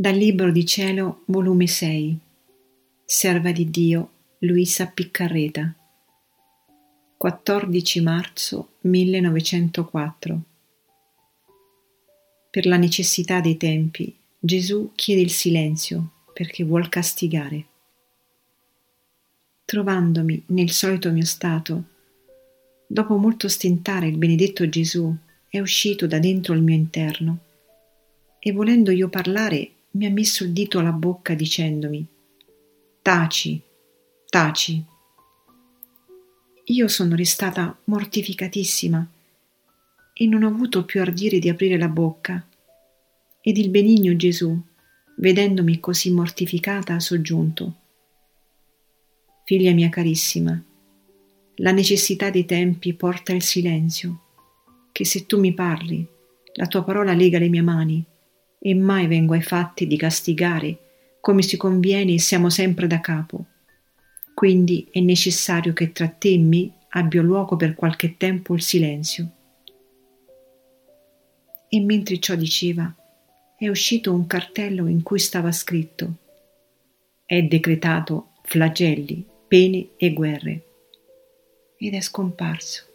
Dal Libro di Cielo, volume 6, Serva di Dio, Luisa Piccarreta, 14 marzo 1904. Per la necessità dei tempi, Gesù chiede il silenzio perché vuol castigare. Trovandomi nel solito mio stato, dopo molto stentare il benedetto Gesù è uscito da dentro il mio interno e volendo io parlare mi ha messo il dito alla bocca dicendomi Taci, taci. Io sono restata mortificatissima e non ho avuto più ardire di aprire la bocca. Ed il benigno Gesù, vedendomi così mortificata, ha soggiunto Figlia mia carissima, la necessità dei tempi porta il silenzio, che se tu mi parli, la tua parola lega le mie mani e mai vengo ai fatti di castigare come si conviene siamo sempre da capo. Quindi è necessario che tra te e me abbia luogo per qualche tempo il silenzio. E mentre ciò diceva, è uscito un cartello in cui stava scritto È decretato flagelli, pene e guerre. Ed è scomparso.